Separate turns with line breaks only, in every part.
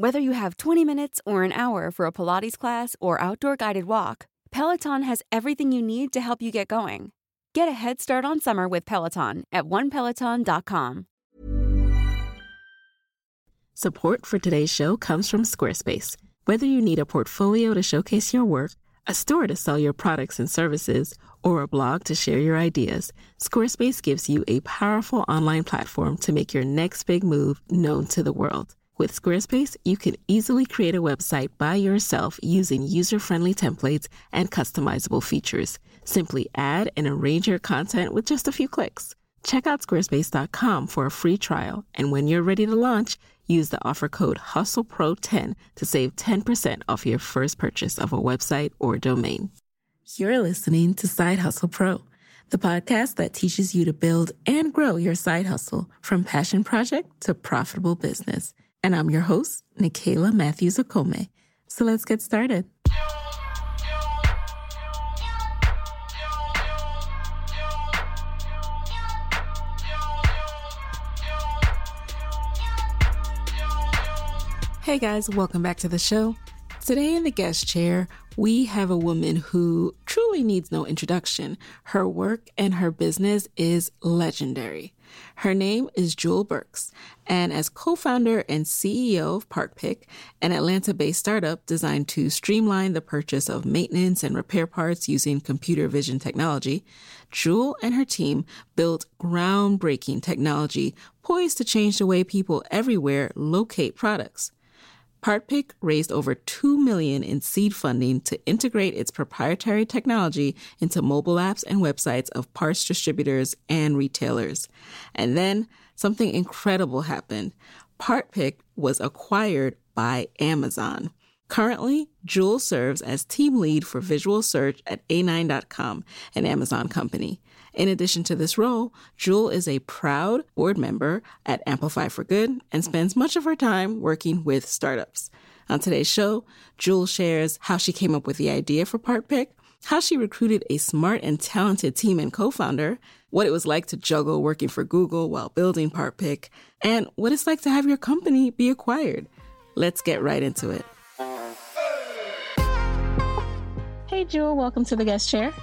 Whether you have 20 minutes or an hour for a Pilates class or outdoor guided walk, Peloton has everything you need to help you get going. Get a head start on summer with Peloton at onepeloton.com.
Support for today's show comes from Squarespace. Whether you need a portfolio to showcase your work, a store to sell your products and services, or a blog to share your ideas, Squarespace gives you a powerful online platform to make your next big move known to the world. With Squarespace, you can easily create a website by yourself using user friendly templates and customizable features. Simply add and arrange your content with just a few clicks. Check out squarespace.com for a free trial, and when you're ready to launch, use the offer code HustlePro10 to save 10% off your first purchase of a website or domain. You're listening to Side Hustle Pro, the podcast that teaches you to build and grow your side hustle from passion project to profitable business. And I'm your host, Nicaila Matthews Okome. So let's get started. Hey guys, welcome back to the show. Today in the guest chair, we have a woman who truly needs no introduction. Her work and her business is legendary. Her name is Jewel Burks, and as co founder and CEO of Partpic, an Atlanta based startup designed to streamline the purchase of maintenance and repair parts using computer vision technology, Jewel and her team built groundbreaking technology poised to change the way people everywhere locate products. Partpic raised over 2 million in seed funding to integrate its proprietary technology into mobile apps and websites of parts distributors and retailers. And then something incredible happened. Partpic was acquired by Amazon. Currently, Jewel serves as team lead for visual search at A9.com, an Amazon company. In addition to this role, Jewel is a proud board member at Amplify for Good and spends much of her time working with startups. On today's show, Jewel shares how she came up with the idea for Partpic, how she recruited a smart and talented team and co-founder, what it was like to juggle working for Google while building Partpic, and what it's like to have your company be acquired. Let's get right into it. Hey, Jewel, welcome to the guest chair.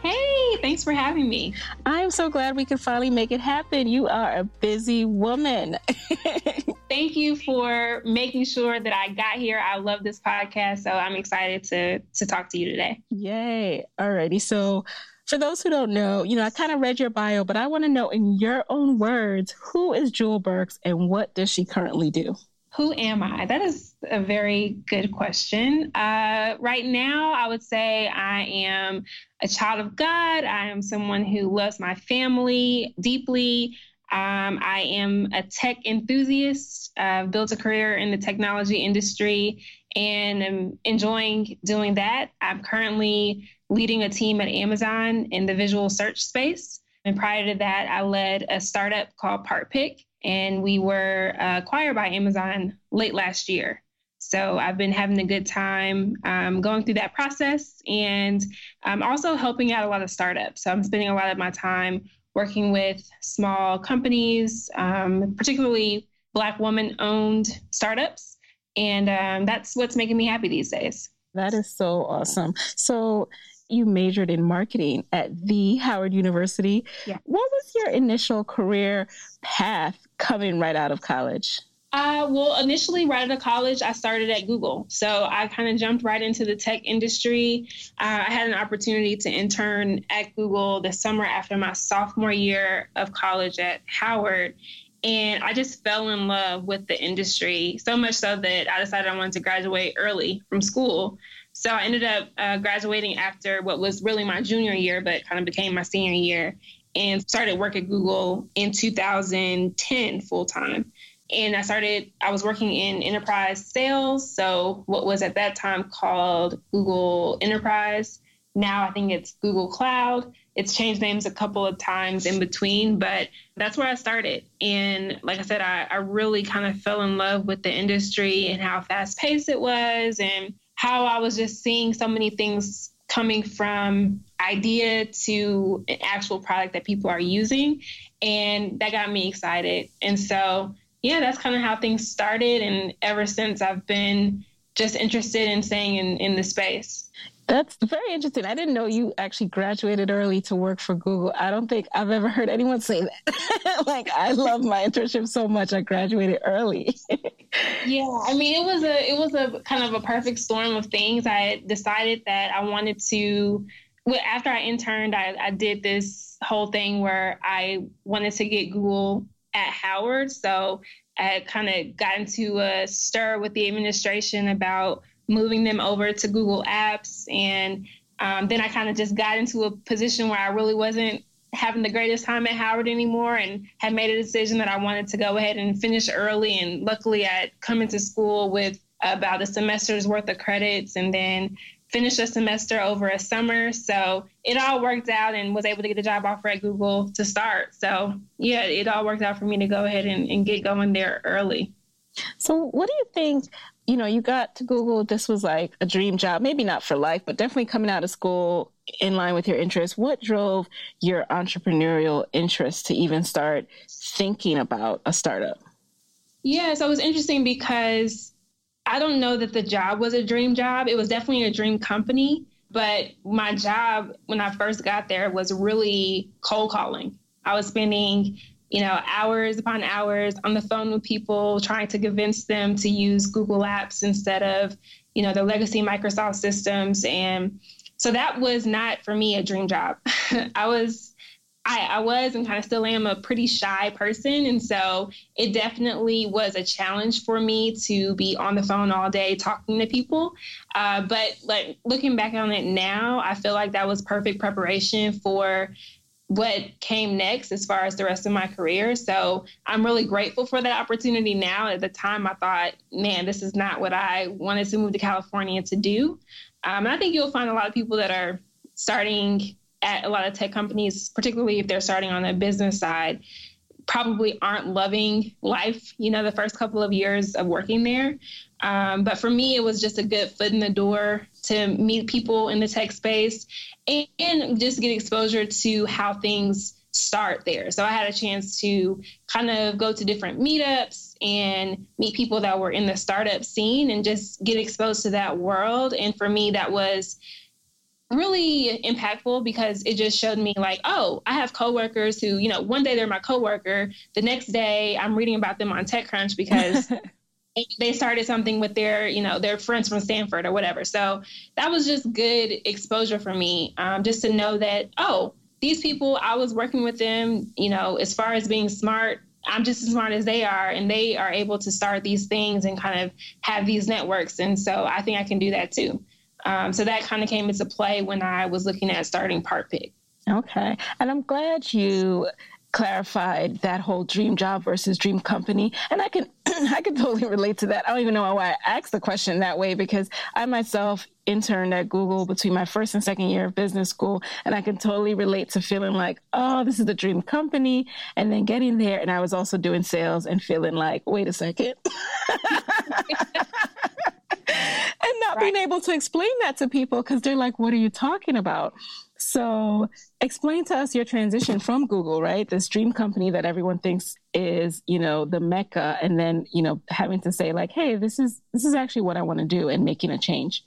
Hey, thanks for having me.
I'm so glad we could finally make it happen. You are a busy woman.
Thank you for making sure that I got here. I love this podcast, so I'm excited to to talk to you today.
Yay. Alrighty. So for those who don't know, you know, I kind of read your bio, but I want to know in your own words, who is Jewel Burks and what does she currently do?
Who am I? That is a very good question. Uh, right now, I would say I am a child of God. I am someone who loves my family deeply. Um, I am a tech enthusiast. I've built a career in the technology industry and am enjoying doing that. I'm currently leading a team at Amazon in the visual search space. And prior to that, I led a startup called Partpic, and we were uh, acquired by Amazon late last year. So I've been having a good time um, going through that process and I'm also helping out a lot of startups. So I'm spending a lot of my time working with small companies, um, particularly Black woman owned startups. And um, that's what's making me happy these days.
That is so awesome. So you majored in marketing at the Howard University. Yeah. What was your initial career path coming right out of college?
Uh, well, initially, right out of college, I started at Google. So I kind of jumped right into the tech industry. Uh, I had an opportunity to intern at Google the summer after my sophomore year of college at Howard. And I just fell in love with the industry so much so that I decided I wanted to graduate early from school. So I ended up uh, graduating after what was really my junior year, but kind of became my senior year, and started work at Google in 2010 full time and I started, I was working in enterprise sales. So, what was at that time called Google Enterprise. Now I think it's Google Cloud. It's changed names a couple of times in between, but that's where I started. And like I said, I, I really kind of fell in love with the industry and how fast paced it was, and how I was just seeing so many things coming from idea to an actual product that people are using. And that got me excited. And so, yeah, that's kind of how things started. And ever since, I've been just interested in staying in, in the space.
That's very interesting. I didn't know you actually graduated early to work for Google. I don't think I've ever heard anyone say that. like, I love my internship so much. I graduated early.
yeah, I mean, it was a it was a kind of a perfect storm of things. I decided that I wanted to. Well, after I interned, I, I did this whole thing where I wanted to get Google at Howard. So I kind of got into a stir with the administration about moving them over to Google Apps. And um, then I kind of just got into a position where I really wasn't having the greatest time at Howard anymore and had made a decision that I wanted to go ahead and finish early. And luckily, I'd come into school with about a semester's worth of credits and then finished a semester over a summer. So it all worked out and was able to get a job offer at Google to start. So yeah, it all worked out for me to go ahead and, and get going there early.
So what do you think? You know, you got to Google, this was like a dream job, maybe not for life, but definitely coming out of school in line with your interests. What drove your entrepreneurial interest to even start thinking about a startup?
Yeah, so it was interesting because I don't know that the job was a dream job. It was definitely a dream company, but my job when I first got there was really cold calling. I was spending, you know, hours upon hours on the phone with people trying to convince them to use Google Apps instead of, you know, the legacy Microsoft systems and so that was not for me a dream job. I was I, I was and kind of still am a pretty shy person. And so it definitely was a challenge for me to be on the phone all day talking to people. Uh, but like looking back on it now, I feel like that was perfect preparation for what came next as far as the rest of my career. So I'm really grateful for that opportunity now. At the time, I thought, man, this is not what I wanted to move to California to do. Um, and I think you'll find a lot of people that are starting at a lot of tech companies, particularly if they're starting on the business side, probably aren't loving life, you know, the first couple of years of working there. Um, but for me, it was just a good foot in the door to meet people in the tech space and, and just get exposure to how things start there. So I had a chance to kind of go to different meetups and meet people that were in the startup scene and just get exposed to that world. And for me, that was really impactful because it just showed me like, oh, I have coworkers who, you know, one day they're my coworker, the next day I'm reading about them on TechCrunch because they started something with their, you know, their friends from Stanford or whatever. So that was just good exposure for me, um, just to know that, oh, these people, I was working with them, you know, as far as being smart, I'm just as smart as they are, and they are able to start these things and kind of have these networks. And so I think I can do that too. Um, so that kind of came into play when I was looking at starting Partpic.
Okay. And I'm glad you clarified that whole dream job versus dream company. And I can I can totally relate to that. I don't even know why I asked the question that way because I myself interned at Google between my first and second year of business school. And I can totally relate to feeling like, oh, this is the dream company. And then getting there. And I was also doing sales and feeling like, wait a second. and not right. being able to explain that to people because they're like, what are you talking about? So, explain to us your transition from Google, right? This dream company that everyone thinks is, you know, the mecca, and then, you know, having to say like, "Hey, this is this is actually what I want to do," and making a change.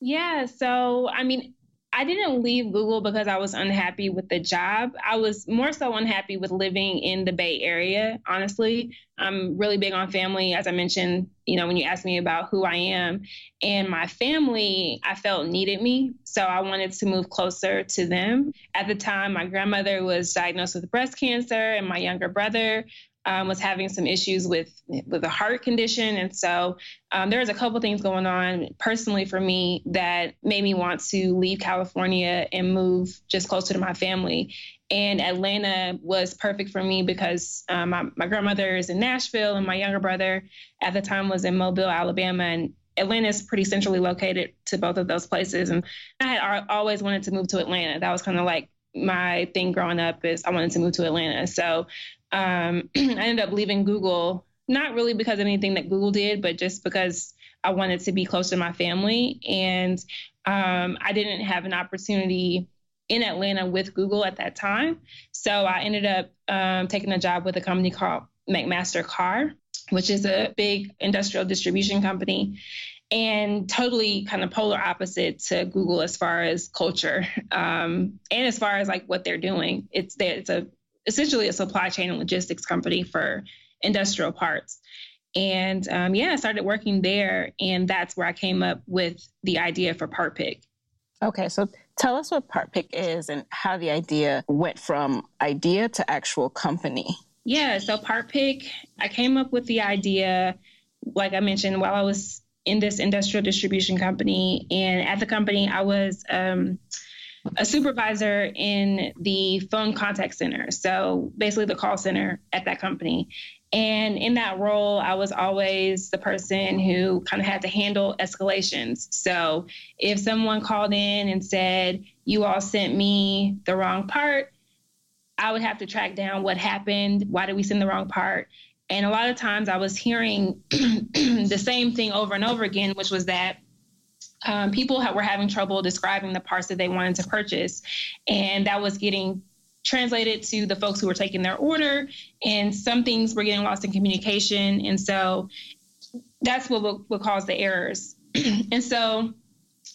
Yeah. So, I mean, I didn't leave Google because I was unhappy with the job. I was more so unhappy with living in the Bay Area, honestly. I'm really big on family, as I mentioned, you know, when you asked me about who I am. And my family, I felt needed me. So I wanted to move closer to them. At the time, my grandmother was diagnosed with breast cancer, and my younger brother um, was having some issues with with a heart condition, and so um, there was a couple things going on personally for me that made me want to leave California and move just closer to my family. And Atlanta was perfect for me because um, my, my grandmother is in Nashville, and my younger brother at the time was in Mobile, Alabama, and Atlanta is pretty centrally located to both of those places. And I had always wanted to move to Atlanta. That was kind of like my thing growing up is I wanted to move to Atlanta. So um, I ended up leaving Google, not really because of anything that Google did, but just because I wanted to be close to my family. And um, I didn't have an opportunity in Atlanta with Google at that time. So I ended up um, taking a job with a company called McMaster-Carr, which is a big industrial distribution company and totally kind of polar opposite to Google as far as culture um, and as far as like what they're doing. It's it's a essentially a supply chain and logistics company for industrial parts. And um, yeah, I started working there, and that's where I came up with the idea for Partpic.
Okay, so tell us what Partpic is and how the idea went from idea to actual company.
Yeah, so Partpic, I came up with the idea, like I mentioned, while I was in this industrial distribution company. And at the company, I was um, a supervisor in the phone contact center. So basically, the call center at that company. And in that role, I was always the person who kind of had to handle escalations. So if someone called in and said, You all sent me the wrong part, I would have to track down what happened. Why did we send the wrong part? And a lot of times I was hearing the same thing over and over again, which was that um, people were having trouble describing the parts that they wanted to purchase. And that was getting translated to the folks who were taking their order. And some things were getting lost in communication. And so that's what would, would cause the errors. and so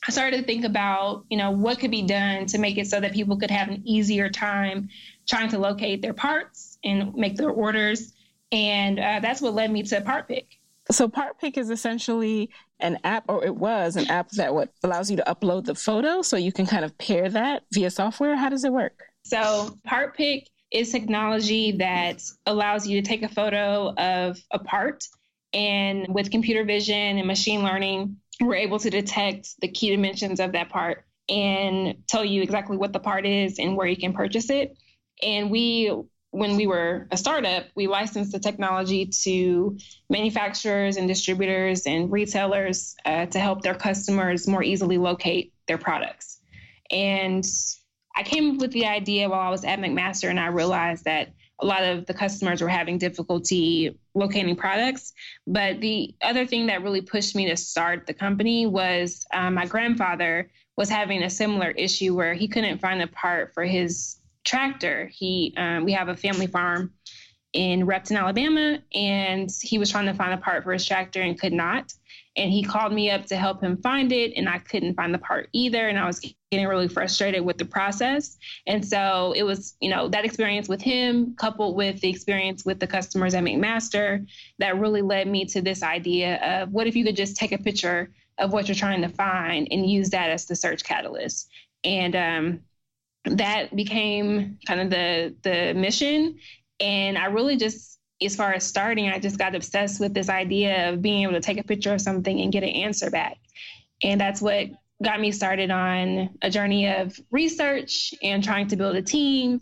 I started to think about, you know, what could be done to make it so that people could have an easier time trying to locate their parts and make their orders. And uh, that's what led me to Partpic.
So Partpic is essentially an app, or it was an app that what allows you to upload the photo, so you can kind of pair that via software. How does it work?
So Partpic is technology that allows you to take a photo of a part, and with computer vision and machine learning, we're able to detect the key dimensions of that part and tell you exactly what the part is and where you can purchase it. And we when we were a startup, we licensed the technology to manufacturers and distributors and retailers uh, to help their customers more easily locate their products. And I came up with the idea while I was at McMaster, and I realized that a lot of the customers were having difficulty locating products. But the other thing that really pushed me to start the company was um, my grandfather was having a similar issue where he couldn't find a part for his tractor. He um, we have a family farm in Repton, Alabama, and he was trying to find a part for his tractor and could not. And he called me up to help him find it, and I couldn't find the part either. And I was getting really frustrated with the process. And so it was, you know, that experience with him coupled with the experience with the customers at McMaster that really led me to this idea of what if you could just take a picture of what you're trying to find and use that as the search catalyst. And um, that became kind of the the mission and i really just as far as starting i just got obsessed with this idea of being able to take a picture of something and get an answer back and that's what got me started on a journey of research and trying to build a team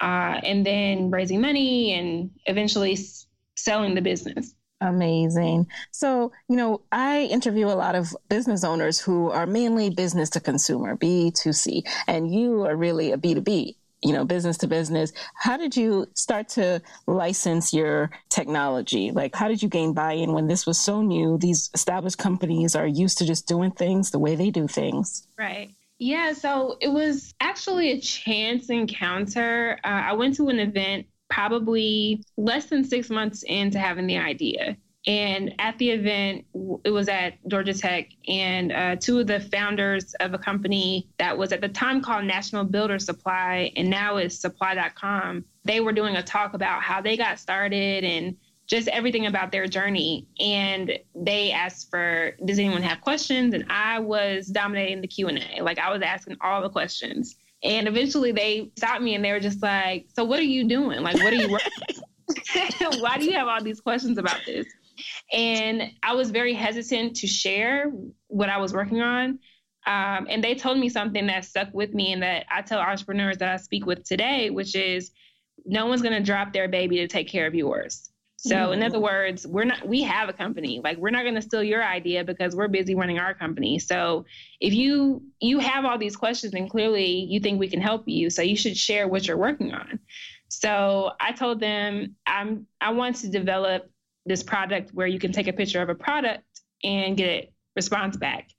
uh, and then raising money and eventually s- selling the business.
Amazing. So, you know, I interview a lot of business owners who are mainly business to consumer, B2C, and you are really a B2B you know, business to business. How did you start to license your technology? Like, how did you gain buy in when this was so new? These established companies are used to just doing things the way they do things.
Right. Yeah, so it was actually a chance encounter. Uh, I went to an event probably less than six months into having the idea. And at the event, it was at Georgia Tech, and uh, two of the founders of a company that was at the time called National Builder Supply and now is supply.com, they were doing a talk about how they got started and just everything about their journey. And they asked for, does anyone have questions? And I was dominating the Q&A. Like I was asking all the questions. And eventually they stopped me and they were just like, so what are you doing? Like, what are you working Why do you have all these questions about this? And I was very hesitant to share what I was working on. Um, and they told me something that stuck with me and that I tell entrepreneurs that I speak with today, which is no one's going to drop their baby to take care of yours. So mm-hmm. in other words, we're not we have a company. Like we're not going to steal your idea because we're busy running our company. So if you you have all these questions and clearly you think we can help you, so you should share what you're working on. So I told them I'm I want to develop this product where you can take a picture of a product and get a response back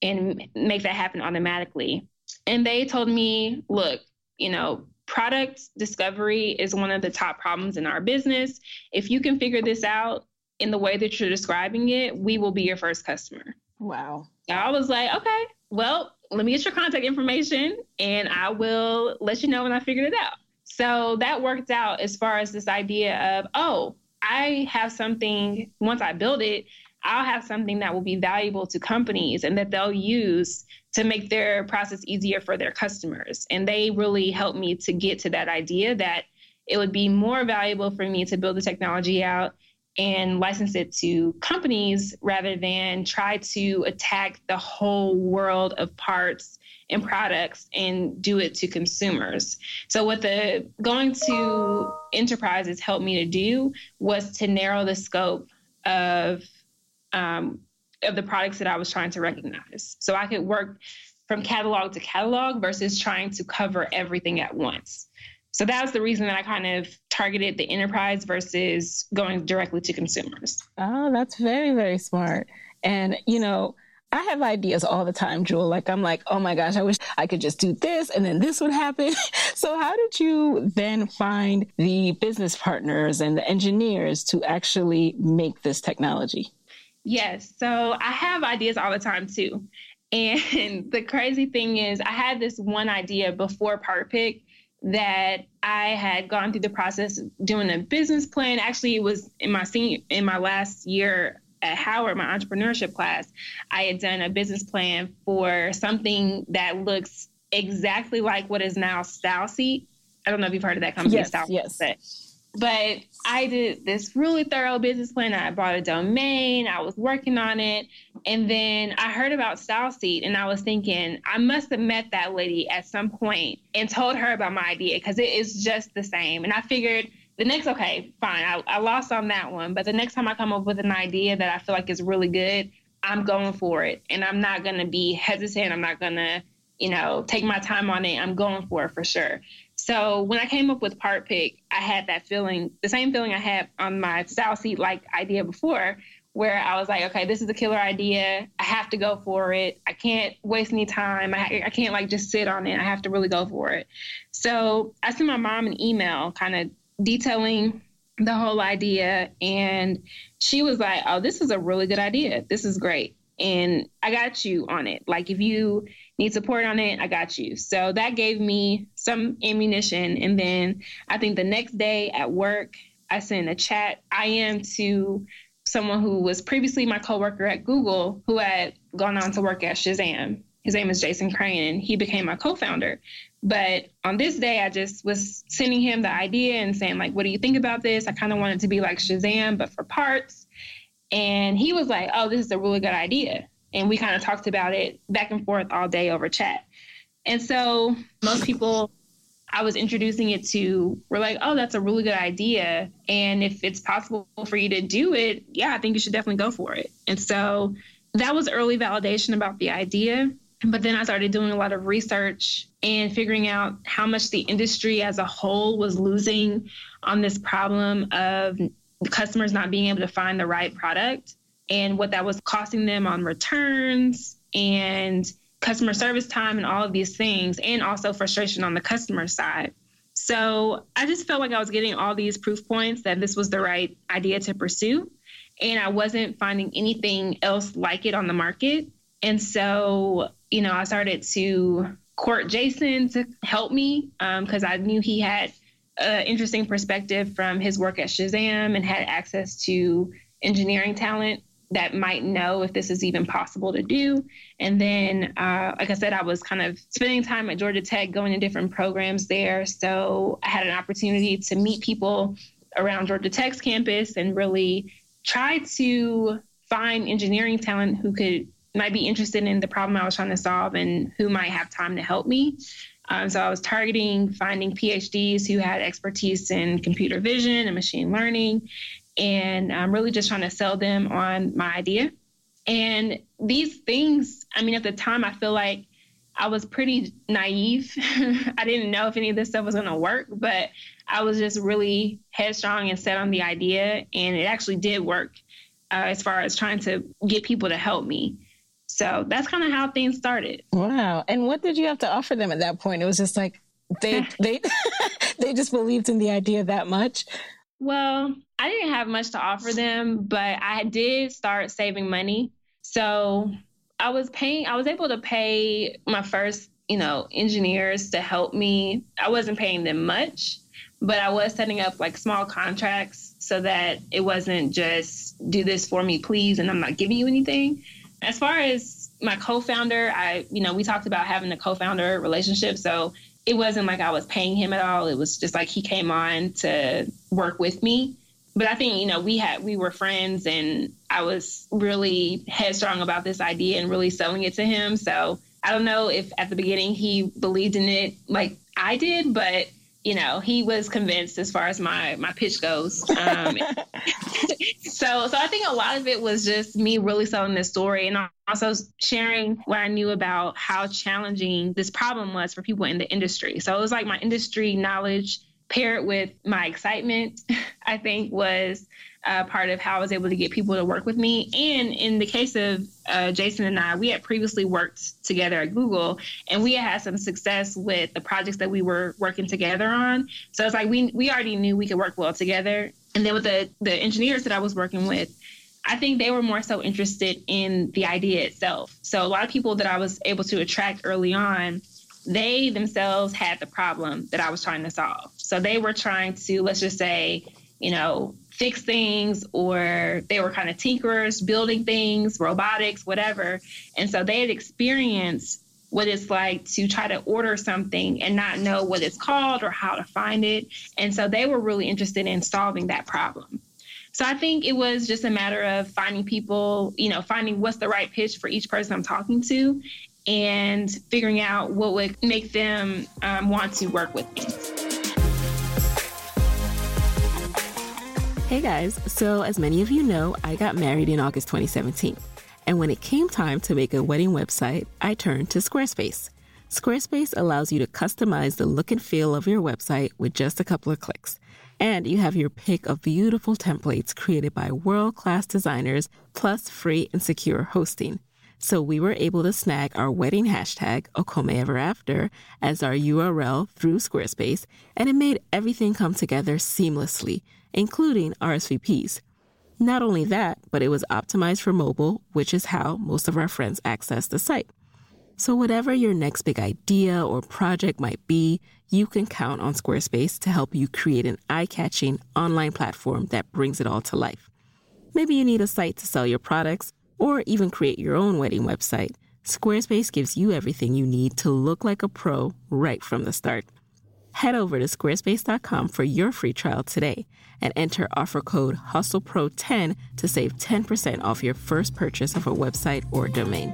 and make that happen automatically. And they told me, look, you know, product discovery is one of the top problems in our business. If you can figure this out in the way that you're describing it, we will be your first customer.
Wow.
So I was like, okay, well, let me get your contact information and I will let you know when I figured it out. So that worked out as far as this idea of, oh, I have something, once I build it, I'll have something that will be valuable to companies and that they'll use to make their process easier for their customers. And they really helped me to get to that idea that it would be more valuable for me to build the technology out and license it to companies rather than try to attack the whole world of parts and products and do it to consumers. So what the going to enterprises helped me to do was to narrow the scope of um, of the products that I was trying to recognize. So I could work from catalog to catalog versus trying to cover everything at once. So that was the reason that I kind of targeted the enterprise versus going directly to consumers.
Oh, that's very, very smart. And, you know, I have ideas all the time, Jewel. Like, I'm like, oh my gosh, I wish I could just do this and then this would happen. so, how did you then find the business partners and the engineers to actually make this technology?
Yes. So, I have ideas all the time too. And the crazy thing is, I had this one idea before Partpic that I had gone through the process doing a business plan. Actually, it was in my senior in my last year at Howard, my entrepreneurship class, I had done a business plan for something that looks exactly like what is now StyleSeat. I don't know if you've heard of that company.
Yes, Style yes.
But, but I did this really thorough business plan. I bought a domain. I was working on it. And then I heard about Style StyleSeat and I was thinking, I must have met that lady at some point and told her about my idea because it is just the same. And I figured – the next okay fine I, I lost on that one but the next time i come up with an idea that i feel like is really good i'm going for it and i'm not going to be hesitant i'm not going to you know take my time on it i'm going for it for sure so when i came up with Partpic, i had that feeling the same feeling i had on my StyleSeat like idea before where i was like okay this is a killer idea i have to go for it i can't waste any time i, I can't like just sit on it i have to really go for it so i sent my mom an email kind of detailing the whole idea. And she was like, Oh, this is a really good idea. This is great. And I got you on it. Like, if you need support on it, I got you. So that gave me some ammunition. And then I think the next day at work, I sent a chat I am to someone who was previously my coworker at Google who had gone on to work at Shazam. His name is Jason Crane, and he became my co founder. But on this day, I just was sending him the idea and saying, like, what do you think about this? I kind of wanted it to be like Shazam, but for parts. And he was like, oh, this is a really good idea. And we kind of talked about it back and forth all day over chat. And so most people I was introducing it to, we're like, oh, that's a really good idea. And if it's possible for you to do it, yeah, I think you should definitely go for it. And so that was early validation about the idea. But then I started doing a lot of research and figuring out how much the industry as a whole was losing on this problem of customers not being able to find the right product and what that was costing them on returns and customer service time and all of these things, and also frustration on the customer side. So I just felt like I was getting all these proof points that this was the right idea to pursue. And I wasn't finding anything else like it on the market. And so, you know, I started to court Jason to help me because um, I knew he had an interesting perspective from his work at Shazam and had access to engineering talent that might know if this is even possible to do. And then, uh, like I said, I was kind of spending time at Georgia Tech, going to different programs there. So I had an opportunity to meet people around Georgia Tech's campus and really try to find engineering talent who could might be interested in the problem I was trying to solve and who might have time to help me. Um, so I was targeting finding PhDs who had expertise in computer vision and machine learning, and I'm really just trying to sell them on my idea. And these things, I mean, at the time, I feel like I was pretty naive. I didn't know if any of this stuff was going to work, but I was just really headstrong and set on the idea. And it actually did work uh, as far as trying to get people to help me. So that's kind of how things started.
Wow. And what did you have to offer them at that point? It was just like they they they just believed in the idea that much.
Well, I didn't have much to offer them, but I did start saving money. So I was paying, I was able to pay my first, you know, engineers to help me. I wasn't paying them much, but I was setting up like small contracts so that it wasn't just do this for me, please, and I'm not giving you anything. As far as my co-founder, I, you know, we talked about having a co-founder relationship. So it wasn't like I was paying him at all. It was just like he came on to work with me. But I think, you know, we had we were friends and I was really headstrong about this idea and really selling it to him. So I don't know if at the beginning he believed in it like I did, but you know, he was convinced as far as my my pitch goes. Um, so so I think a lot of it was just me really selling this story and also sharing what I knew about how challenging this problem was for people in the industry. So it was like my industry knowledge paired with my excitement, I think was uh, part of how I was able to get people to work with me. And in the case of uh, Jason and I, we had previously worked together at Google, and we had had some success with the projects that we were working together on. So it's like we we already knew we could work well together. And then with the the engineers that I was working with, I think they were more so interested in the idea itself. So a lot of people that I was able to attract early on, they themselves had the problem that I was trying to solve. So they were trying to, let's just say, you know, fix things or they were kind of tinkerers, building things, robotics, whatever. And so they had experienced what it's like to try to order something and not know what it's called or how to find it. And so they were really interested in solving that problem. So I think it was just a matter of finding people, you know, finding what's the right pitch for each person I'm talking to and figuring out what would make them um, want to work with me.
Hey guys, so as many of you know, I got married in August 2017. And when it came time to make a wedding website, I turned to Squarespace. Squarespace allows you to customize the look and feel of your website with just a couple of clicks. And you have your pick of beautiful templates created by world class designers, plus free and secure hosting. So we were able to snag our wedding hashtag, Okome Ever After, as our URL through Squarespace, and it made everything come together seamlessly including RSVPs. Not only that, but it was optimized for mobile, which is how most of our friends access the site. So, whatever your next big idea or project might be, you can count on Squarespace to help you create an eye catching online platform that brings it all to life. Maybe you need a site to sell your products or even create your own wedding website. Squarespace gives you everything you need to look like a pro right from the start. Head over to squarespace.com for your free trial today and enter offer code HustlePro10 to save 10% off your first purchase of a website or domain.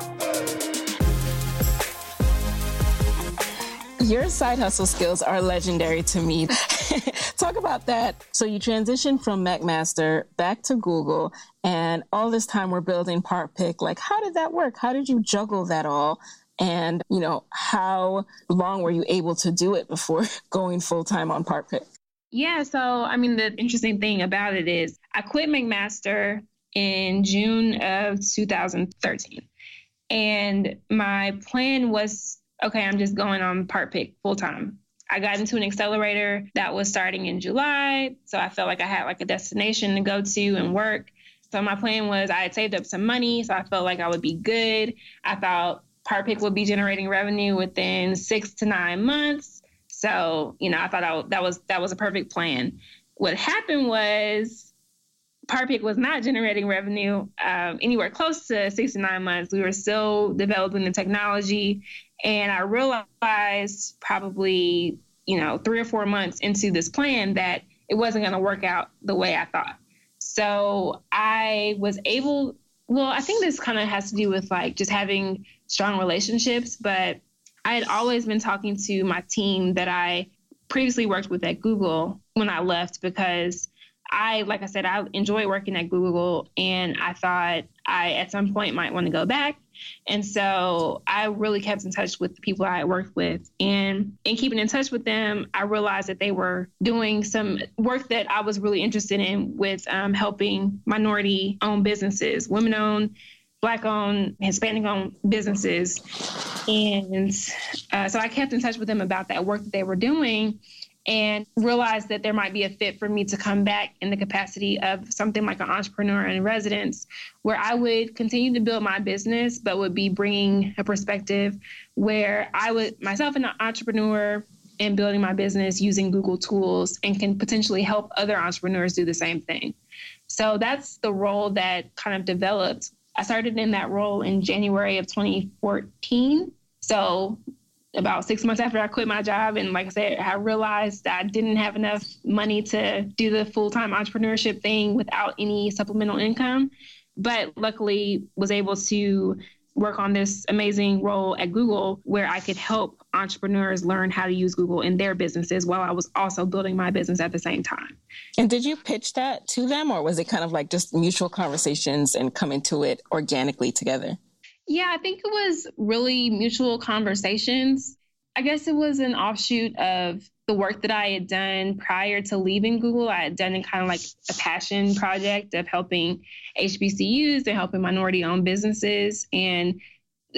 Your side hustle skills are legendary to me. Talk about that. So you transitioned from McMaster back to Google, and all this time we're building Partpic. Like, how did that work? How did you juggle that all? And, you know, how long were you able to do it before going full time on Partpic
Yeah, so I mean, the interesting thing about it is I quit McMaster in June of 2013. And my plan was okay, I'm just going on Partpic full time. I got into an accelerator that was starting in July. So I felt like I had like a destination to go to and work. So my plan was I had saved up some money. So I felt like I would be good. I thought Partpic would be generating revenue within six to nine months. So, you know, I thought that was that was a perfect plan. What happened was Partpic was not generating revenue um, anywhere close to six to nine months. We were still developing the technology and I realized probably, you know, three or four months into this plan that it wasn't going to work out the way I thought. So I was able, well, I think this kind of has to do with like just having strong relationships, but I had always been talking to my team that I previously worked with at Google when I left because I, like I said, I enjoy working at Google and I thought I at some point might want to go back. And so I really kept in touch with the people I worked with. And in keeping in touch with them, I realized that they were doing some work that I was really interested in with um, helping minority owned businesses, women owned, Black owned, Hispanic owned businesses. And uh, so I kept in touch with them about that work that they were doing and realized that there might be a fit for me to come back in the capacity of something like an entrepreneur in residence, where I would continue to build my business, but would be bringing a perspective where I would myself an entrepreneur and building my business using Google tools and can potentially help other entrepreneurs do the same thing. So that's the role that kind of developed. I started in that role in January of 2014. So about six months after I quit my job. And like I said, I realized I didn't have enough money to do the full time entrepreneurship thing without any supplemental income. But luckily, was able to work on this amazing role at Google where I could help entrepreneurs learn how to use Google in their businesses while I was also building my business at the same time.
And did you pitch that to them or was it kind of like just mutual conversations and coming to it organically together?
Yeah, I think it was really mutual conversations. I guess it was an offshoot of the work that I had done prior to leaving Google. I had done kind of like a passion project of helping HBCUs and helping minority owned businesses. And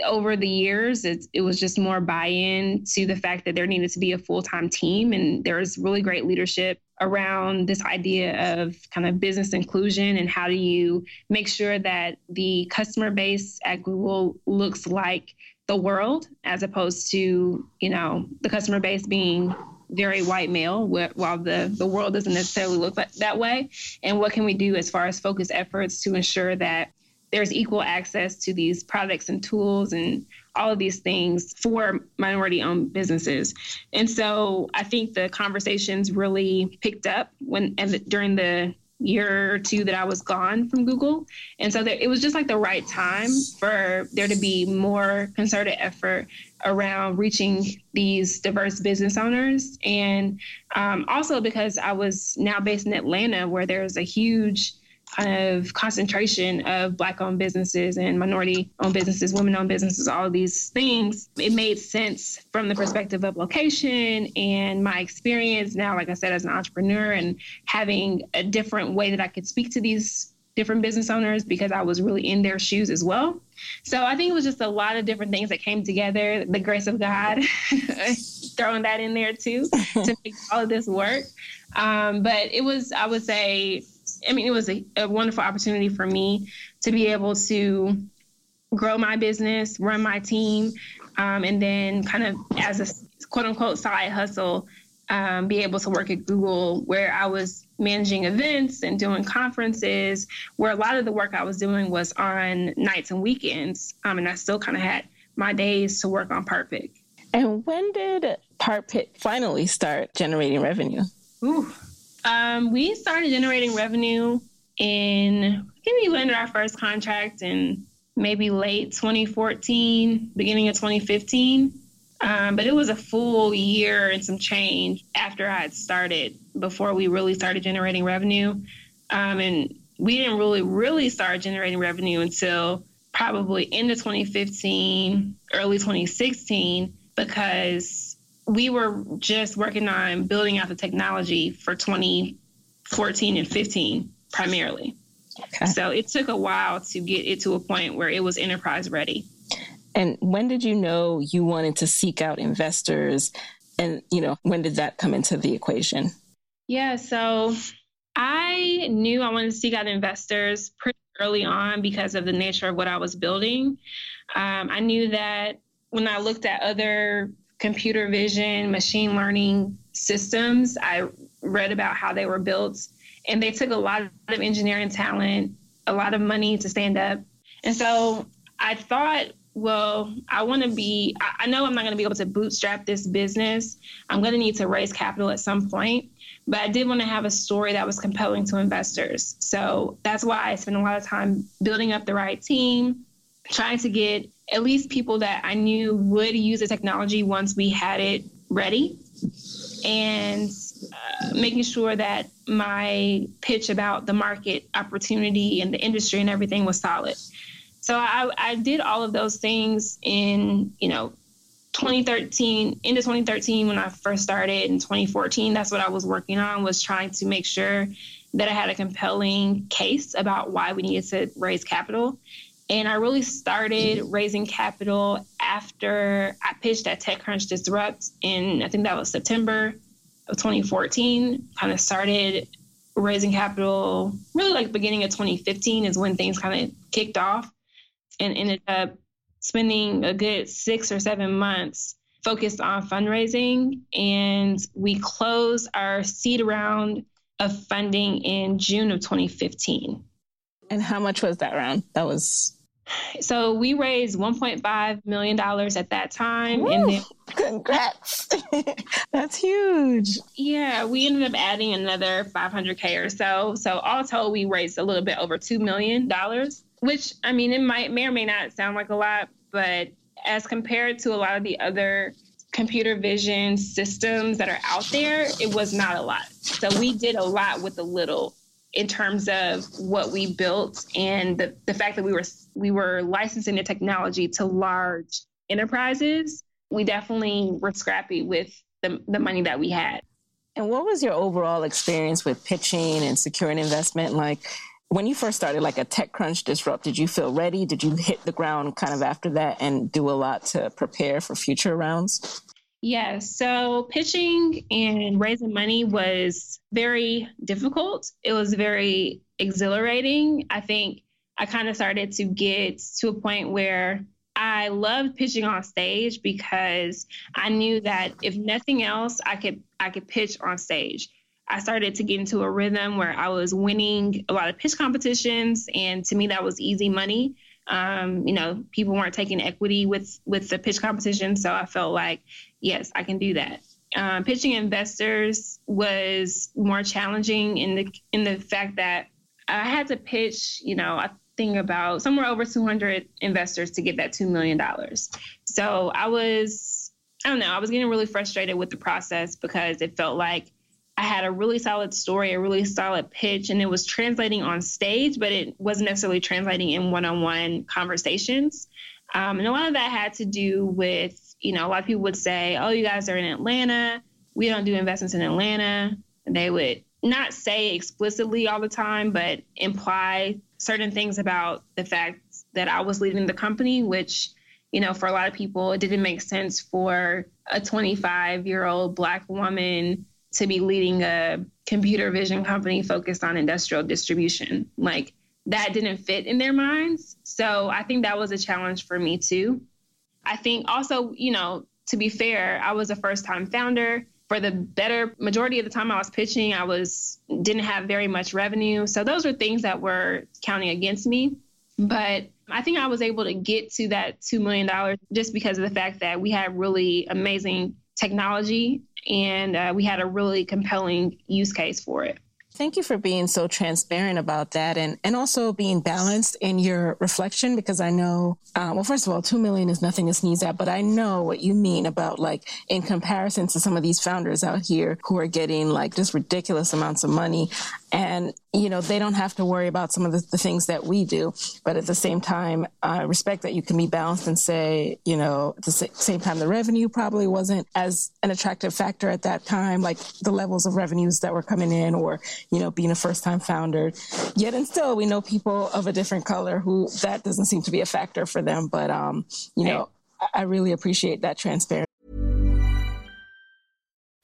over the years, it, it was just more buy in to the fact that there needed to be a full time team. And there was really great leadership around this idea of kind of business inclusion and how do you make sure that the customer base at Google looks like the world as opposed to, you know, the customer base being very white male while the, the world doesn't necessarily look like that way? And what can we do as far as focus efforts to ensure that there's equal access to these products and tools and all of these things for minority owned businesses. And so I think the conversations really picked up when and during the year or two that I was gone from Google. And so there, it was just like the right time for there to be more concerted effort around reaching these diverse business owners. And um, also because I was now based in Atlanta, where there's a huge kind of concentration of black owned businesses and minority owned businesses, women owned businesses, all of these things, it made sense from the perspective of location and my experience now, like I said, as an entrepreneur and having a different way that I could speak to these different business owners because I was really in their shoes as well. So I think it was just a lot of different things that came together, the grace of God, throwing that in there too to make all of this work. Um, but it was, I would say, I mean, it was a, a wonderful opportunity for me to be able to grow my business, run my team, um, and then kind of as a quote unquote side hustle, um, be able to work at Google where I was managing events and doing conferences, where a lot of the work I was doing was on nights and weekends. Um, and I still kind of had my days to work on Partpic.
And when did Partpic finally start generating revenue?
Ooh, um, we started generating revenue in, I think we landed our first contract in maybe late 2014, beginning of 2015. Um, but it was a full year and some change after I had started before we really started generating revenue. Um, and we didn't really, really start generating revenue until probably end of 2015, early 2016, because we were just working on building out the technology for 2014 and 15 primarily. Okay. So it took a while to get it to a point where it was enterprise ready.
And when did you know you wanted to seek out investors? And, you know, when did that come into the equation?
Yeah, so I knew I wanted to seek out investors pretty early on because of the nature of what I was building. Um, I knew that when I looked at other computer vision, machine learning systems, I read about how they were built, and they took a lot of engineering talent, a lot of money to stand up. And so I thought well, I want to be, I know I'm not going to be able to bootstrap this business. I'm going to need to raise capital at some point, but I did want to have a story that was compelling to investors. So that's why I spent a lot of time building up the right team, trying to get at least people that I knew would use the technology once we had it ready, and uh, making sure that my pitch about the market opportunity and the industry and everything was solid. So I, I did all of those things in, you know, 2013 into 2013 when I first started in 2014 that's what I was working on was trying to make sure that I had a compelling case about why we needed to raise capital and I really started raising capital after I pitched at TechCrunch Disrupt in I think that was September of 2014 kind of started raising capital really like beginning of 2015 is when things kind of kicked off and ended up spending a good six or seven months focused on fundraising. And we closed our seed round of funding in June of 2015.
And how much was that round? That was.
So we raised 1.5 million dollars at that time,
Woo, and then congrats, that's huge.
Yeah, we ended up adding another 500k or so. So all told, we raised a little bit over two million dollars which I mean, it might may or may not sound like a lot, but as compared to a lot of the other computer vision systems that are out there, it was not a lot. So we did a lot with a little in terms of what we built and the, the fact that we were we were licensing the technology to large enterprises. We definitely were scrappy with the, the money that we had.
And what was your overall experience with pitching and securing investment? Like, when you first started like a TechCrunch Disrupt, did you feel ready? Did you hit the ground kind of after that and do a lot to prepare for future rounds?
Yeah, so pitching and raising money was very difficult. It was very exhilarating. I think I kind of started to get to a point where I loved pitching on stage because I knew that if nothing else, I could I could pitch on stage. I started to get into a rhythm where I was winning a lot of pitch competitions, and to me that was easy money. Um, you know, people weren't taking equity with with the pitch competition, so I felt like, yes, I can do that. Um, pitching investors was more challenging in the in the fact that I had to pitch, you know, I think about somewhere over 200 investors to get that two million dollars. So I was, I don't know, I was getting really frustrated with the process because it felt like I had a really solid story, a really solid pitch, and it was translating on stage, but it wasn't necessarily translating in one on one conversations. Um, and a lot of that had to do with, you know, a lot of people would say, oh, you guys are in Atlanta. We don't do investments in Atlanta. They would not say explicitly all the time, but imply certain things about the fact that I was leading the company, which, you know, for a lot of people, it didn't make sense for a 25 year old Black woman to be leading a computer vision company focused on industrial distribution. Like that didn't fit in their minds. So I think that was a challenge for me too. I think also, you know, to be fair, I was a first time founder. For the better majority of the time I was pitching, I was didn't have very much revenue. So those were things that were counting against me. But I think I was able to get to that $2 million just because of the fact that we had really amazing technology and uh, we had a really compelling use case for it.
Thank you for being so transparent about that and, and also being balanced in your reflection because I know, uh, well, first of all, 2 million is nothing to sneeze at, but I know what you mean about like in comparison to some of these founders out here who are getting like just ridiculous amounts of money. And, you know, they don't have to worry about some of the, the things that we do. But at the same time, I respect that you can be balanced and say, you know, at the same time, the revenue probably wasn't as an attractive factor at that time, like the levels of revenues that were coming in or, you know, being a first time founder. Yet and still, we know people of a different color who that doesn't seem to be a factor for them. But, um, you know, I really appreciate that transparency.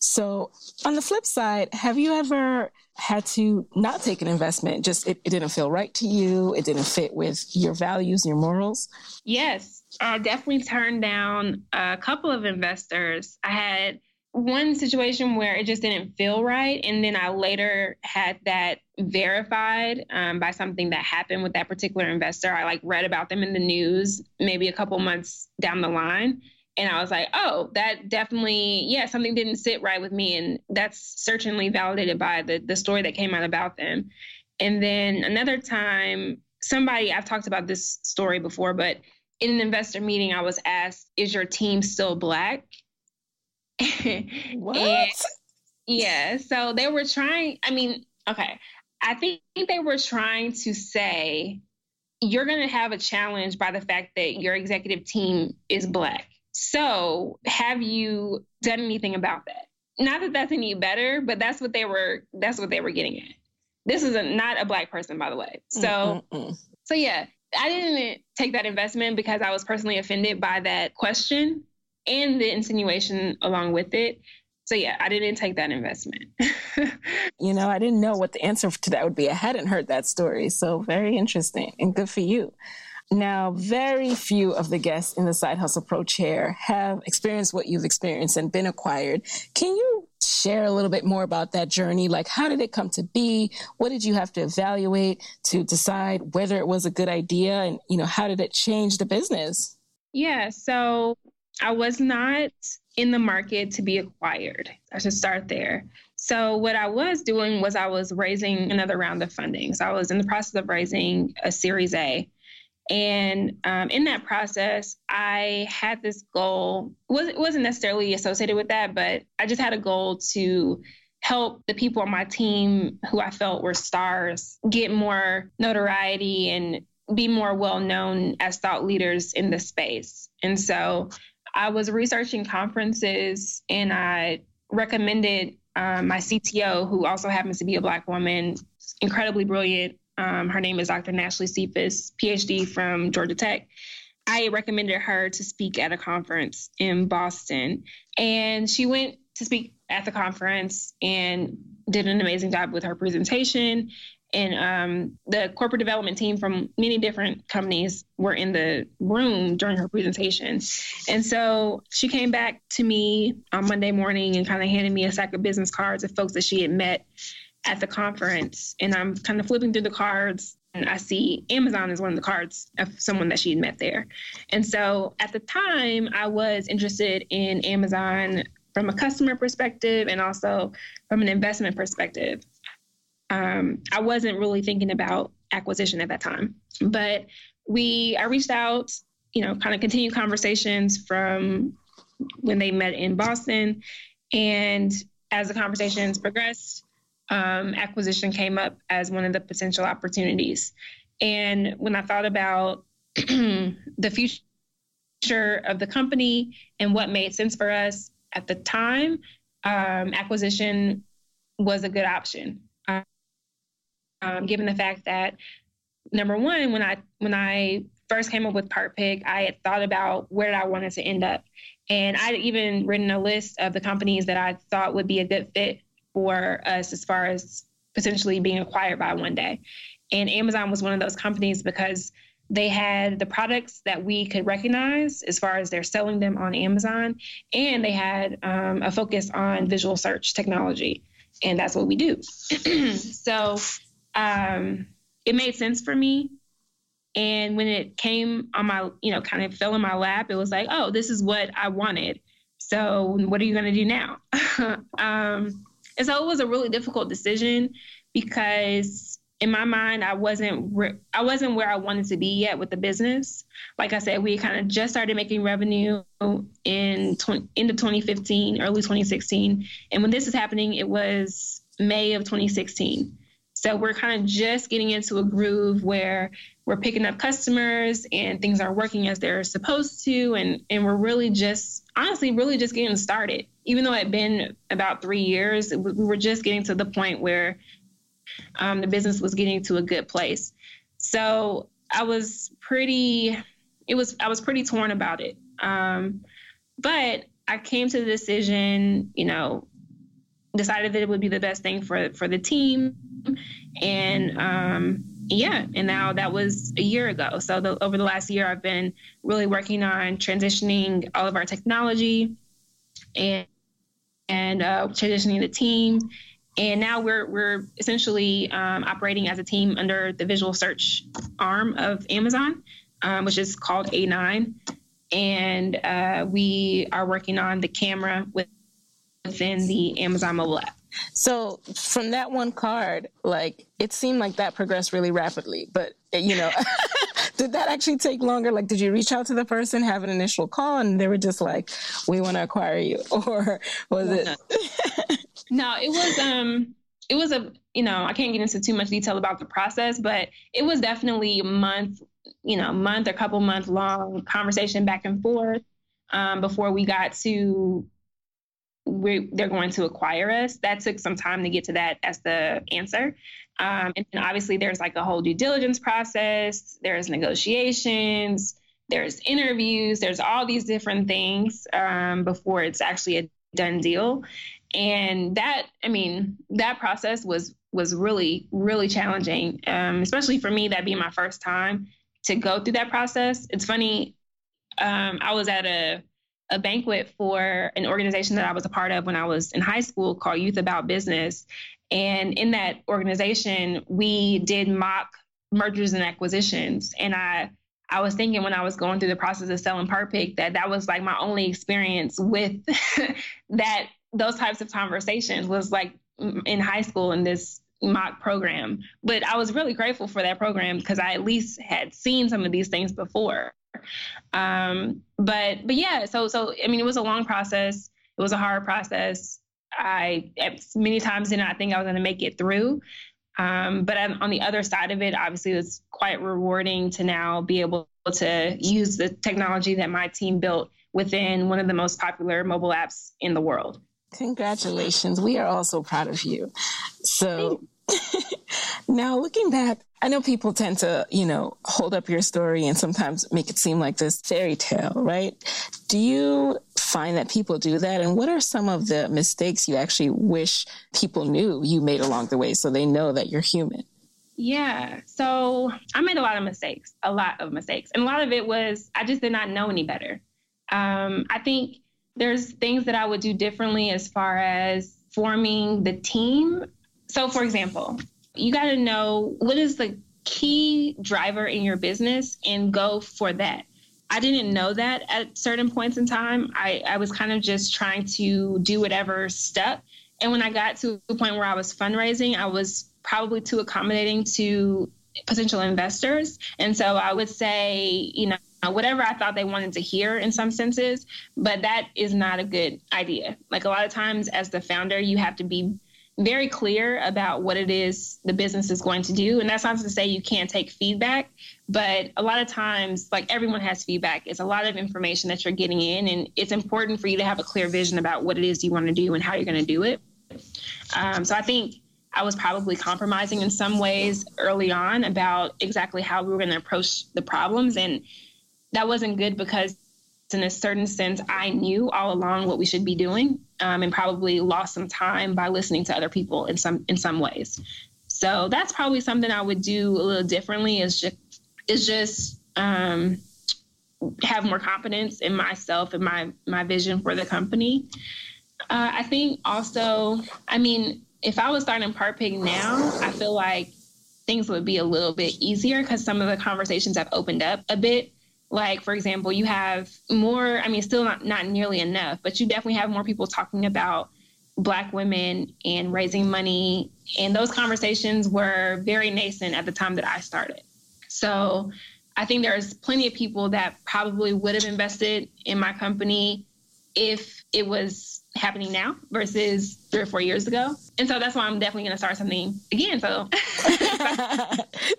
So on the flip side, have you ever had to not take an investment? Just it, it didn't feel right to you. It didn't fit with your values, your morals.
Yes, I definitely turned down a couple of investors. I had one situation where it just didn't feel right. And then I later had that verified um, by something that happened with that particular investor. I like read about them in the news maybe a couple months down the line. And I was like, oh, that definitely, yeah, something didn't sit right with me. And that's certainly validated by the, the story that came out about them. And then another time, somebody, I've talked about this story before, but in an investor meeting, I was asked, "Is your team still black?"
what? And,
yeah. So they were trying. I mean, okay. I think they were trying to say you're going to have a challenge by the fact that your executive team is black. So, have you done anything about that? Not that that's any better, but that's what they were. That's what they were getting at. This is a, not a black person, by the way. So, Mm-mm-mm. so yeah, I didn't take that investment because I was personally offended by that question and the insinuation along with it. So yeah, I didn't take that investment.
you know, I didn't know what the answer to that would be. I hadn't heard that story. So very interesting and good for you. Now, very few of the guests in the Side Hustle Pro chair have experienced what you've experienced and been acquired. Can you share a little bit more about that journey? Like, how did it come to be? What did you have to evaluate to decide whether it was a good idea? And, you know, how did it change the business?
Yeah. So I was not in the market to be acquired. I should start there. So, what I was doing was I was raising another round of funding. So, I was in the process of raising a Series A. And um, in that process, I had this goal. Was wasn't necessarily associated with that, but I just had a goal to help the people on my team who I felt were stars get more notoriety and be more well known as thought leaders in the space. And so I was researching conferences and I recommended um, my CTO, who also happens to be a Black woman, incredibly brilliant. Um, her name is Dr. Nashlie Sephus, PhD from Georgia Tech. I recommended her to speak at a conference in Boston, and she went to speak at the conference and did an amazing job with her presentation. And um, the corporate development team from many different companies were in the room during her presentation. And so she came back to me on Monday morning and kind of handed me a stack of business cards of folks that she had met at the conference. And I'm kind of flipping through the cards and I see Amazon is one of the cards of someone that she had met there. And so at the time, I was interested in Amazon from a customer perspective and also from an investment perspective. Um, I wasn't really thinking about acquisition at that time, but we I reached out, you know, kind of continued conversations from when they met in Boston, and as the conversations progressed, um, acquisition came up as one of the potential opportunities. And when I thought about the future of the company and what made sense for us, at the time, um, acquisition was a good option. Um, given the fact that number one, when I when I first came up with Partpic, I had thought about where I wanted to end up, and I'd even written a list of the companies that I thought would be a good fit for us as far as potentially being acquired by one day. And Amazon was one of those companies because they had the products that we could recognize as far as they're selling them on Amazon, and they had um, a focus on visual search technology, and that's what we do. so um, it made sense for me. And when it came on my, you know, kind of fell in my lap, it was like, oh, this is what I wanted. So what are you going to do now? um, and so it was a really difficult decision because in my mind, I wasn't re- I wasn't where I wanted to be yet with the business. Like I said, we kind of just started making revenue in 20, end of 2015, early 2016, and when this is happening, it was May of 2016. So we're kind of just getting into a groove where we're picking up customers and things are working as they're supposed to, and and we're really just honestly really just getting started. Even though it had been about three years, we were just getting to the point where um, the business was getting to a good place. So I was pretty, it was, I was pretty torn about it. Um, but I came to the decision, you know, decided that it would be the best thing for for the team, and um, yeah, and now that was a year ago. So the, over the last year, I've been really working on transitioning all of our technology and and uh, transitioning the team. And now we're we're essentially um, operating as a team under the visual search arm of Amazon, um, which is called A9, and uh, we are working on the camera within the Amazon mobile app.
So from that one card, like it seemed like that progressed really rapidly, but you know, did that actually take longer? Like, did you reach out to the person, have an initial call, and they were just like, "We want to acquire you," or was it?
No, it was um it was a you know, I can't get into too much detail about the process, but it was definitely a month, you know, month or couple month long conversation back and forth um, before we got to we they're going to acquire us. That took some time to get to that as the answer. Um, and obviously, there's like a whole due diligence process. There's negotiations. There's interviews. There's all these different things um, before it's actually a done deal and that i mean that process was was really really challenging um, especially for me that being my first time to go through that process it's funny um, i was at a, a banquet for an organization that i was a part of when i was in high school called youth about business and in that organization we did mock mergers and acquisitions and i I was thinking when I was going through the process of selling Pick that that was like my only experience with that those types of conversations was like in high school in this mock program. But I was really grateful for that program because I at least had seen some of these things before. Um, but but yeah, so so I mean, it was a long process. It was a hard process. I many times did not think I was going to make it through. Um, but on the other side of it, obviously, it's quite rewarding to now be able to use the technology that my team built within one of the most popular mobile apps in the world.
Congratulations. We are all so proud of you. So now looking back, I know people tend to, you know, hold up your story and sometimes make it seem like this fairy tale, right? Do you find that people do that? And what are some of the mistakes you actually wish people knew you made along the way so they know that you're human?
Yeah. So I made a lot of mistakes, a lot of mistakes. And a lot of it was I just did not know any better. Um, I think there's things that I would do differently as far as forming the team. So, for example, you got to know what is the key driver in your business and go for that. I didn't know that at certain points in time. I, I was kind of just trying to do whatever stuck. And when I got to the point where I was fundraising, I was probably too accommodating to potential investors. And so I would say, you know, whatever I thought they wanted to hear in some senses, but that is not a good idea. Like a lot of times as the founder, you have to be very clear about what it is the business is going to do. And that's not to say you can't take feedback, but a lot of times, like everyone has feedback, it's a lot of information that you're getting in, and it's important for you to have a clear vision about what it is you want to do and how you're going to do it. Um, so I think I was probably compromising in some ways early on about exactly how we were going to approach the problems. And that wasn't good because in a certain sense, I knew all along what we should be doing, um, and probably lost some time by listening to other people in some in some ways. So that's probably something I would do a little differently. Is just is just um, have more confidence in myself and my my vision for the company. Uh, I think also, I mean, if I was starting Partpic now, I feel like things would be a little bit easier because some of the conversations have opened up a bit like for example you have more i mean still not, not nearly enough but you definitely have more people talking about black women and raising money. And those conversations were very nascent at the time that i started. So i think there's plenty of people that probably would have invested in my company if it was happening now versus three or four years ago. And so that's why I'm definitely going to start something again. So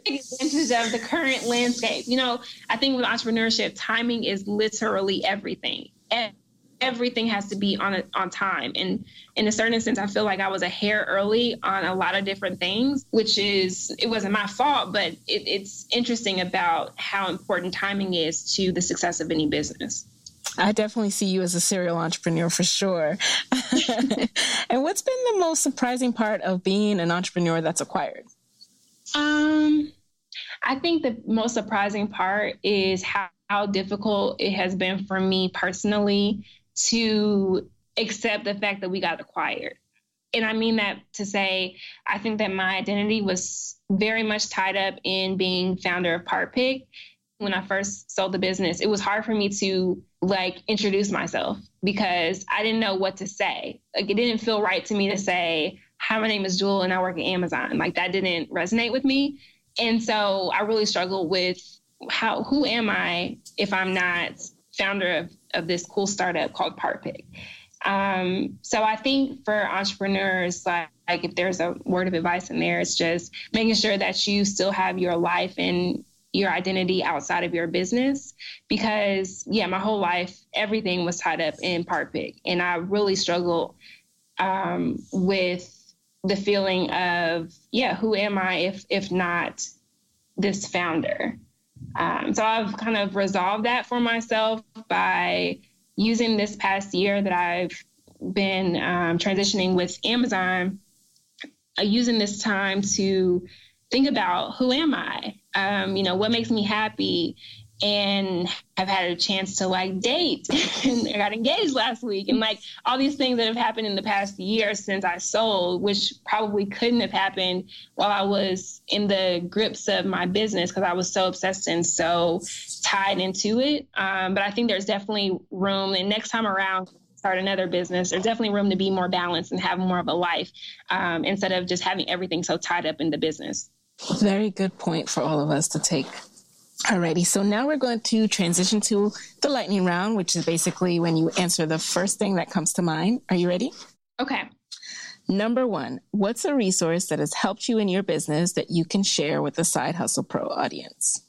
advantage of the current landscape. You know, I think with entrepreneurship, timing is literally everything. Everything has to be on a, on time. And in a certain sense, I feel like I was a hair early on a lot of different things, which is, it wasn't my fault, but it, it's interesting about how important timing is to the success of any business.
I definitely see you as a serial entrepreneur for sure. and what's been the most surprising part of being an entrepreneur that's acquired?
Um, I think the most surprising part is how, how difficult it has been for me personally to accept the fact that we got acquired. And I mean that to say, I think that my identity was very much tied up in being founder of Pig when I first sold the business, it was hard for me to like introduce myself because I didn't know what to say. Like it didn't feel right to me to say, "Hi, my name is Jewel and I work at Amazon." Like that didn't resonate with me. And so I really struggled with how who am I if I'm not founder of, of this cool startup called Pig. Um, so I think for entrepreneurs, like, like if there's a word of advice in there, it's just making sure that you still have your life and your identity outside of your business because yeah my whole life everything was tied up in Pig, and i really struggled um, with the feeling of yeah who am i if if not this founder um, so i've kind of resolved that for myself by using this past year that i've been um, transitioning with amazon uh, using this time to think about who am I? Um, you know, what makes me happy? And I've had a chance to like date and I got engaged last week and like all these things that have happened in the past year since I sold, which probably couldn't have happened while I was in the grips of my business because I was so obsessed and so tied into it. Um, but I think there's definitely room. And next time around, start another business, there's definitely room to be more balanced and have more of a life um, instead of just having everything so tied up in the business.
Very good point for all of us to take. Alrighty, so now we're going to transition to the lightning round, which is basically when you answer the first thing that comes to mind. Are you ready?
Okay.
Number one, what's a resource that has helped you in your business that you can share with the Side Hustle Pro audience?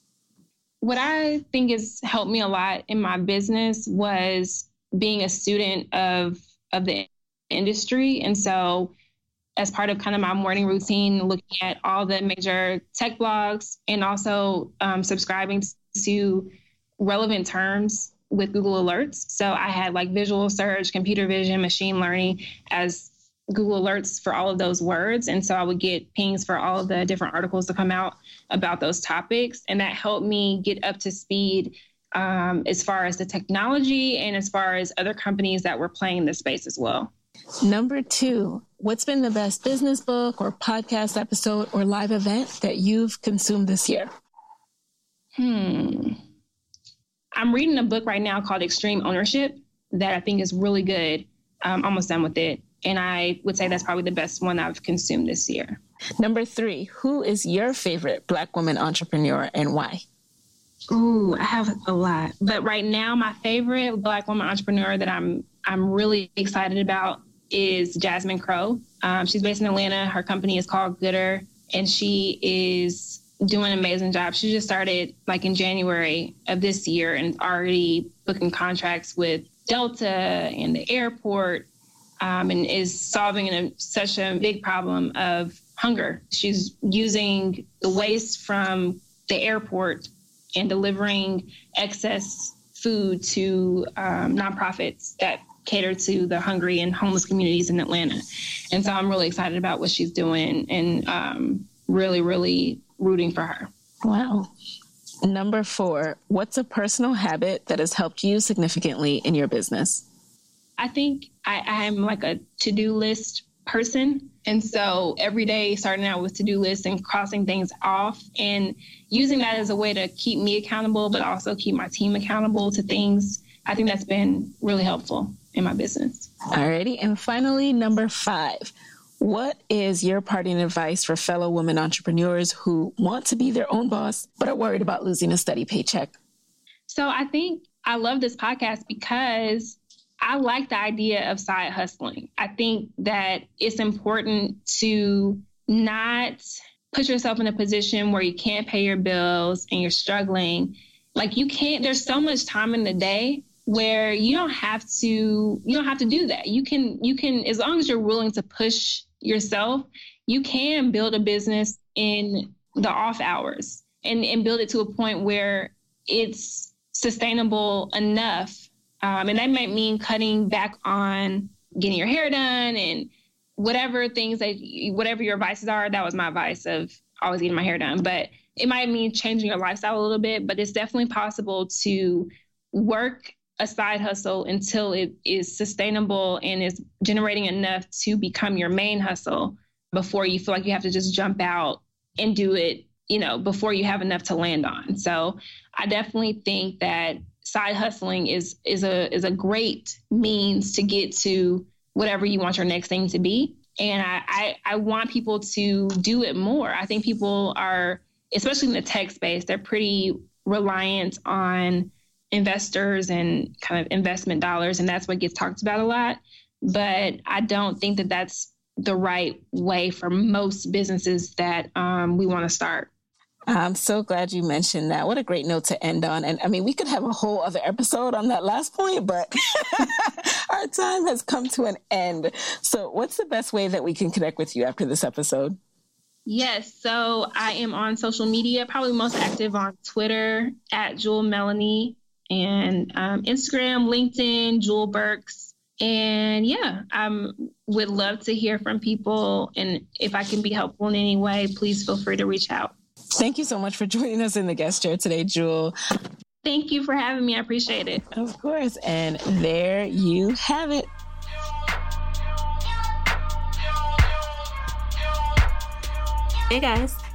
What I think has helped me a lot in my business was being a student of of the industry. And so, as part of kind of my morning routine, looking at all the major tech blogs and also um, subscribing to relevant terms with Google Alerts. So I had like visual search, computer vision, machine learning as Google Alerts for all of those words. And so I would get pings for all of the different articles to come out about those topics. And that helped me get up to speed um, as far as the technology and as far as other companies that were playing in this space as well.
Number two, what's been the best business book or podcast episode or live event that you've consumed this year?
Hmm. I'm reading a book right now called Extreme Ownership that I think is really good. I'm almost done with it. And I would say that's probably the best one I've consumed this year.
Number three, who is your favorite Black woman entrepreneur and why?
Ooh, I have a lot. But right now, my favorite Black woman entrepreneur that I'm I'm really excited about is Jasmine Crowe. Um, she's based in Atlanta. Her company is called Goodr, and she is doing an amazing job. She just started like in January of this year and already booking contracts with Delta and the airport um, and is solving a, such a big problem of hunger. She's using the waste from the airport and delivering excess food to um, nonprofits that cater to the hungry and homeless communities in Atlanta. And so I'm really excited about what she's doing and um, really, really rooting for her.
Wow. Number four, what's a personal habit that has helped you significantly in your business?
I think I, I'm like a to do list person. And so every day, starting out with to do lists and crossing things off and using that as a way to keep me accountable, but also keep my team accountable to things, I think that's been really helpful in my business.
Alrighty. And finally, number five. What is your parting advice for fellow women entrepreneurs who want to be their own boss, but are worried about losing a steady paycheck?
So I think I love this podcast because I like the idea of side hustling. I think that it's important to not put yourself in a position where you can't pay your bills and you're struggling. Like you can't, there's so much time in the day where you don't have to you don't have to do that. You can you can as long as you're willing to push yourself, you can build a business in the off hours and, and build it to a point where it's sustainable enough um, and that might mean cutting back on getting your hair done and whatever things that, whatever your vices are. That was my vice of always getting my hair done. But it might mean changing your lifestyle a little bit, but it's definitely possible to work a side hustle until it is sustainable and is generating enough to become your main hustle before you feel like you have to just jump out and do it, you know, before you have enough to land on. So I definitely think that side hustling is is a is a great means to get to whatever you want your next thing to be. And I, I, I want people to do it more. I think people are, especially in the tech space, they're pretty reliant on investors and kind of investment dollars, and that's what gets talked about a lot. But I don't think that that's the right way for most businesses that um, we want to start.
I'm so glad you mentioned that. What a great note to end on. And I mean, we could have a whole other episode on that last point, but our time has come to an end. So, what's the best way that we can connect with you after this episode?
Yes. So, I am on social media, probably most active on Twitter at Jewel Melanie and um, Instagram, LinkedIn, Jewel Burks. And yeah, I would love to hear from people. And if I can be helpful in any way, please feel free to reach out.
Thank you so much for joining us in the guest chair today, Jewel.
Thank you for having me. I appreciate it.
Of course. And there you have it.
Hey guys.